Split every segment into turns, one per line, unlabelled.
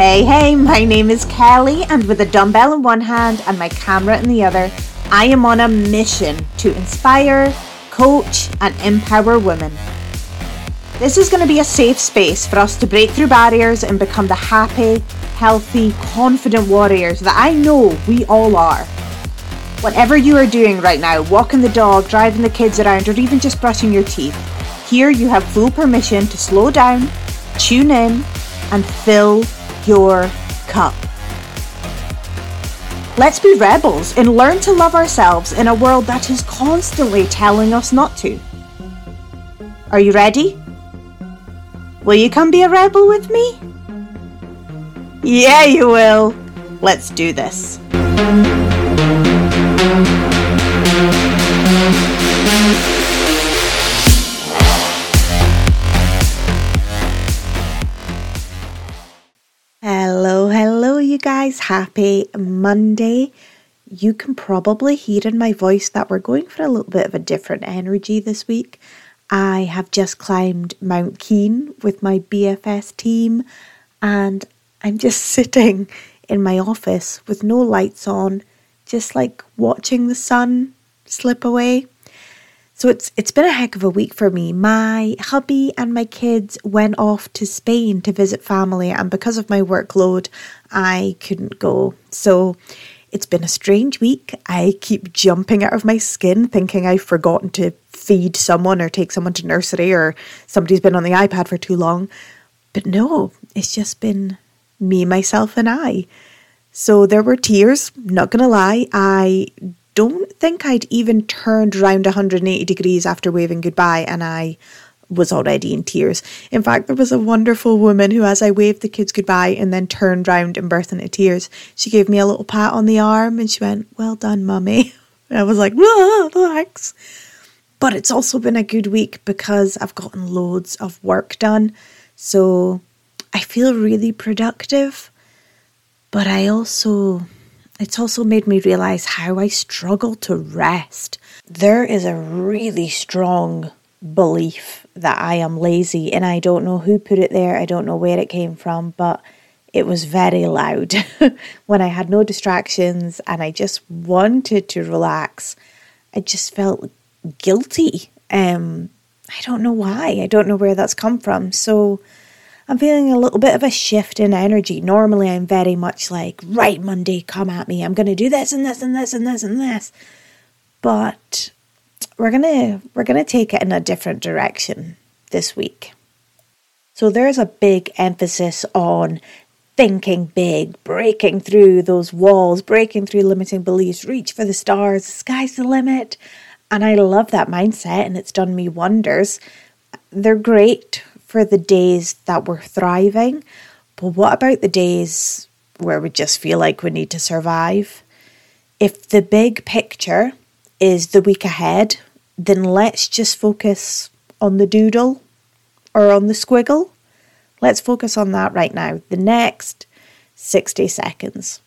Hey, hey, my name is Kelly, and with a dumbbell in one hand and my camera in the other, I am on a mission to inspire, coach, and empower women. This is going to be a safe space for us to break through barriers and become the happy, healthy, confident warriors that I know we all are. Whatever you are doing right now, walking the dog, driving the kids around, or even just brushing your teeth, here you have full permission to slow down, tune in, and fill your cup. Let's be rebels and learn to love ourselves in a world that is constantly telling us not to. Are you ready? Will you come be a rebel with me? Yeah, you will. Let's do this. Guys. Happy Monday. You can probably hear in my voice that we're going for a little bit of a different energy this week. I have just climbed Mount Keene with my BFS team, and I'm just sitting in my office with no lights on, just like watching the sun slip away. So it's it's been a heck of a week for me. My hubby and my kids went off to Spain to visit family and because of my workload I couldn't go. So it's been a strange week. I keep jumping out of my skin thinking I've forgotten to feed someone or take someone to nursery or somebody's been on the iPad for too long. But no, it's just been me, myself, and I. So there were tears, not gonna lie. I don't think I'd even turned around 180 degrees after waving goodbye, and I was already in tears. In fact, there was a wonderful woman who, as I waved the kids goodbye and then turned round and burst into tears, she gave me a little pat on the arm and she went, Well done, mummy. I was like, Thanks. But it's also been a good week because I've gotten loads of work done. So I feel really productive. But I also it's also made me realize how I struggle to rest. There is a really strong belief that I am lazy, and I don't know who put it there, I don't know where it came from, but it was very loud when I had no distractions and I just wanted to relax. I just felt guilty. Um, I don't know why. I don't know where that's come from. So I'm feeling a little bit of a shift in energy. Normally, I'm very much like, right, Monday, come at me. I'm going to do this and this and this and this and this. But we're going to we're going to take it in a different direction this week. So there's a big emphasis on thinking big, breaking through those walls, breaking through limiting beliefs, reach for the stars, the sky's the limit. And I love that mindset and it's done me wonders. They're great for the days that we're thriving, but what about the days where we just feel like we need to survive? If the big picture is the week ahead, then let's just focus on the doodle or on the squiggle. Let's focus on that right now, the next 60 seconds.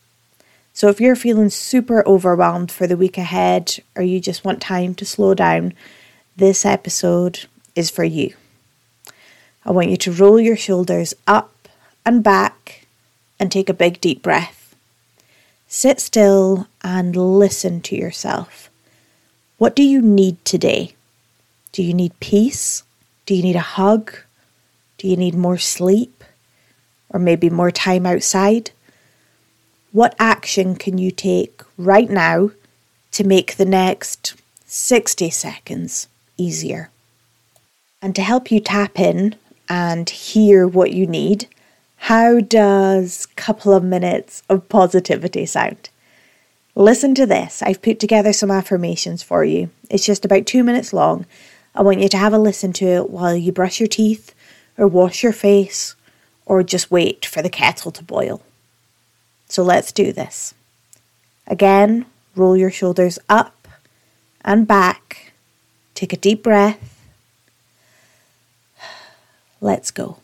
So, if you're feeling super overwhelmed for the week ahead or you just want time to slow down, this episode is for you. I want you to roll your shoulders up and back and take a big deep breath. Sit still and listen to yourself. What do you need today? Do you need peace? Do you need a hug? Do you need more sleep? Or maybe more time outside? What action can you take right now to make the next 60 seconds easier? And to help you tap in and hear what you need, how does a couple of minutes of positivity sound? Listen to this. I've put together some affirmations for you. It's just about two minutes long. I want you to have a listen to it while you brush your teeth, or wash your face, or just wait for the kettle to boil. So let's do this. Again, roll your shoulders up and back. Take a deep breath Let's go.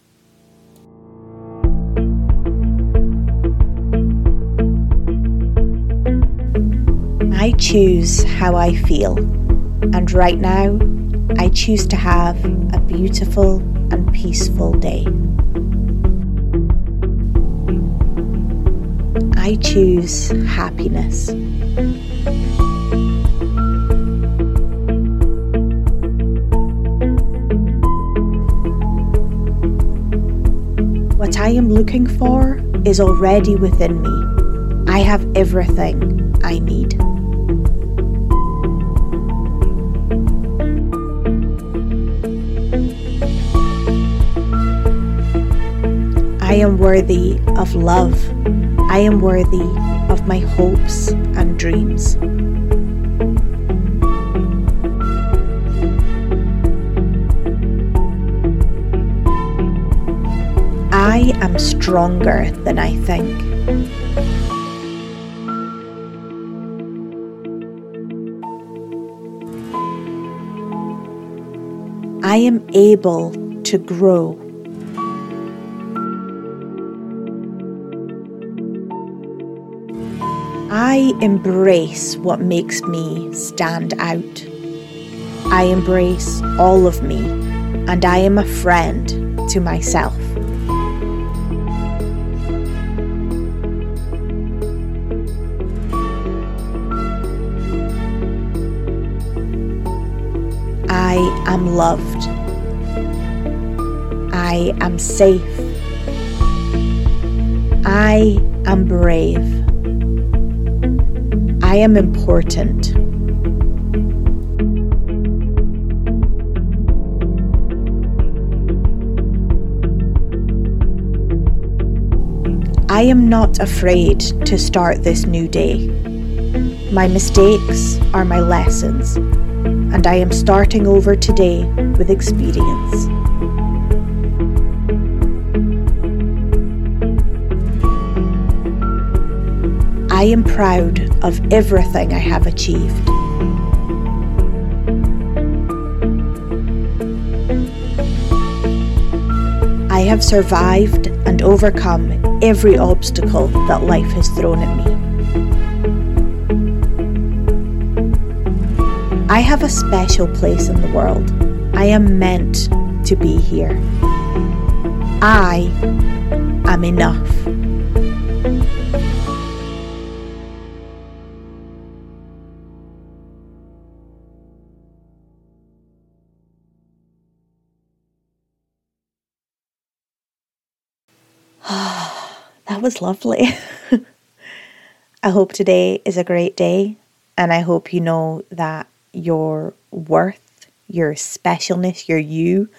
I choose how I feel, and right now, I choose to have a beautiful and peaceful day. I choose happiness. I am looking for is already within me. I have everything I need. I am worthy of love. I am worthy of my hopes and dreams. I am stronger than I think. I am able to grow. I embrace what makes me stand out. I embrace all of me, and I am a friend to myself. I am loved. I am safe. I am brave. I am important. I am not afraid to start this new day. My mistakes are my lessons and I am starting over today with experience. I am proud of everything I have achieved. I have survived and overcome every obstacle that life has thrown at me. I have a special place in the world. I am meant to be here. I am enough. that was lovely. I hope today is a great day, and I hope you know that your worth, your specialness, your you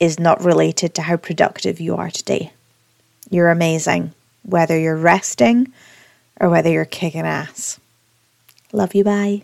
is not related to how productive you are today. You're amazing, whether you're resting or whether you're kicking ass. Love you, bye.